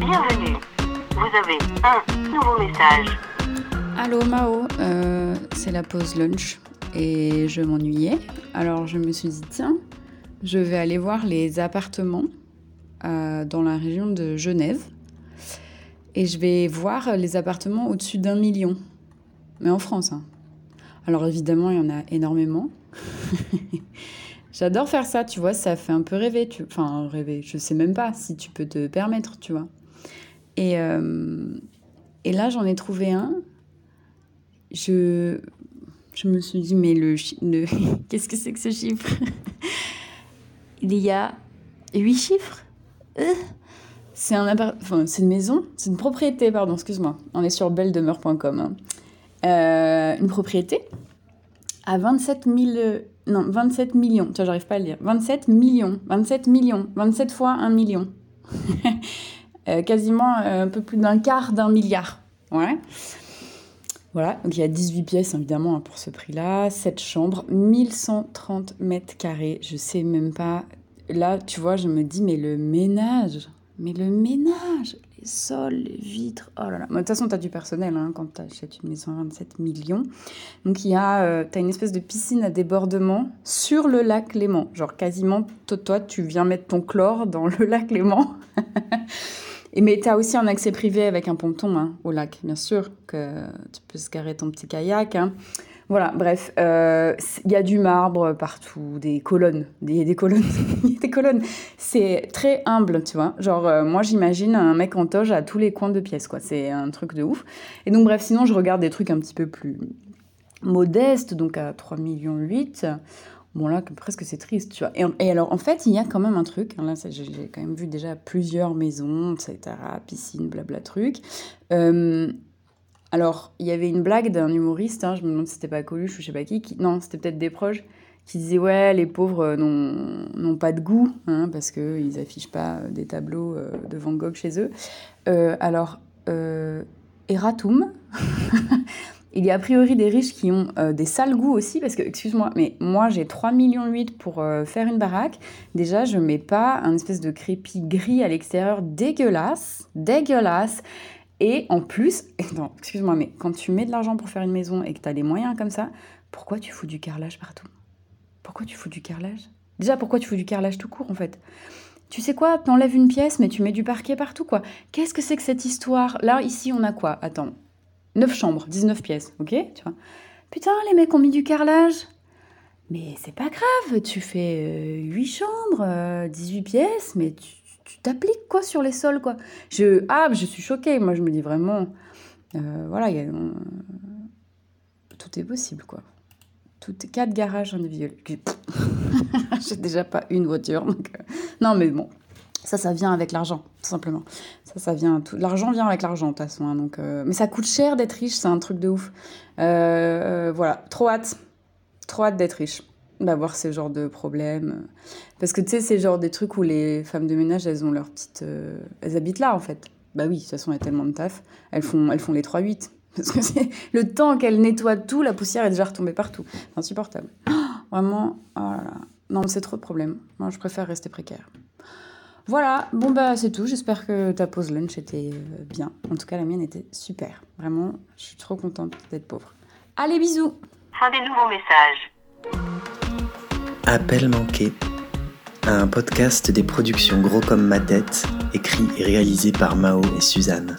Bienvenue. Vous avez un nouveau message. Allô Mao, euh, c'est la pause lunch et je m'ennuyais. Alors je me suis dit tiens, je vais aller voir les appartements euh, dans la région de Genève et je vais voir les appartements au-dessus d'un million. Mais en France. Hein. Alors évidemment, il y en a énormément. J'adore faire ça, tu vois, ça fait un peu rêver. Enfin, rêver, je sais même pas si tu peux te permettre, tu vois. Et, euh, et là, j'en ai trouvé un. Je, je me suis dit, mais le, le... qu'est-ce que c'est que ce chiffre? Il y a huit chiffres? Euh, C'est un enfin, c'est une maison, c'est une propriété, pardon, excuse-moi. On est sur belledemeure.com. Hein. Euh, une propriété à 27 000 non, 27 millions. Tu vois, j'arrive pas à le dire. 27 millions. 27 millions. 27 fois 1 million. Euh, quasiment euh, un peu plus d'un quart d'un milliard. Ouais. Voilà, donc il y a 18 pièces évidemment hein, pour ce prix-là, 7 chambres, 1130 mètres carrés, je sais même pas. Là, tu vois, je me dis, mais le ménage, mais le ménage, les sols, les vitres. Oh là là. De toute façon, tu as du personnel hein, quand tu achètes une maison à 27 millions. Donc, il y a, euh, tu as une espèce de piscine à débordement sur le lac Léman. Genre, quasiment, toi, tu viens mettre ton chlore dans le lac Léman. Mais tu as aussi un accès privé avec un ponton hein, au lac, bien sûr, que tu peux se garer ton petit kayak. Hein. Voilà, bref, euh, il y a du marbre partout, des colonnes, des, des colonnes, des colonnes. C'est très humble, tu vois. Genre, euh, moi, j'imagine un mec en toge à tous les coins de pièces, quoi. C'est un truc de ouf. Et donc, bref, sinon, je regarde des trucs un petit peu plus modestes, donc à 3 millions 8. Bon, là, presque c'est triste, tu vois. Et, alors, en fait, il y a quand même un truc. Hein, là, j'ai quand même vu déjà plusieurs maisons, etc., piscine, blabla truc. Euh, alors, il y avait une blague d'un humoriste, hein, je me demande si c'était pas Coluche ou je sais pas qui, non, c'était peut-être des proches, qui disaient Ouais, les pauvres euh, n'ont pas de goût, hein, parce qu'ils affichent pas euh, des tableaux euh, de Van Gogh chez eux. alors, Eratum, il y a a priori des riches qui ont des sales goûts aussi, parce que, excuse-moi, mais moi j'ai 3,8 millions pour faire une baraque. Déjà, je mets pas un espèce de crépi gris à l'extérieur dégueulasse, dégueulasse. Et en plus, excuse-moi, mais quand tu mets de l'argent pour faire une maison et que tu as les moyens comme ça, pourquoi tu fous du carrelage partout? Pourquoi tu fous du carrelage? Déjà, pourquoi tu fous du carrelage tout court en fait? Tu sais quoi, t'enlèves une pièce, mais tu mets du parquet partout, quoi. Qu'est-ce que c'est que cette histoire? Là, ici, on a quoi? Attends. 9 chambres, 19 pièces, ok Tu vois Putain, les mecs ont mis du carrelage Mais c'est pas grave, tu fais 8 euh, chambres, 18 euh, pièces, mais tu, t'appliques quoi sur les sols quoi. Je ah je suis choquée. Moi je me dis vraiment euh, voilà euh, tout est possible quoi. Tout quatre garages individuels. J'ai déjà pas une voiture donc euh, non mais bon ça ça vient avec l'argent tout simplement. Ça ça vient tout l'argent vient avec l'argent de toute façon hein, donc mais ça coûte cher d'être riche c'est un truc de ouf. voilà trop hâte trop hâte d'être riche d'avoir ce genre de problèmes. Parce que tu sais, c'est genre des trucs où les femmes de ménage, elles ont leur petite. Euh, elles habitent là, en fait. Bah oui, de toute façon, il y a tellement de taf. Elles font, elles font les 3-8. Parce que c'est le temps qu'elles nettoient tout, la poussière est déjà retombée partout. C'est insupportable. vraiment, oh là. Non, c'est trop de problèmes. Moi, je préfère rester précaire. Voilà, bon bah c'est tout. J'espère que ta pause lunch était euh, bien. En tout cas, la mienne était super. Vraiment, je suis trop contente d'être pauvre. Allez, bisous Fin des nouveaux messages. Appel manqué, un podcast des productions Gros comme ma tête, écrit et réalisé par Mao et Suzanne.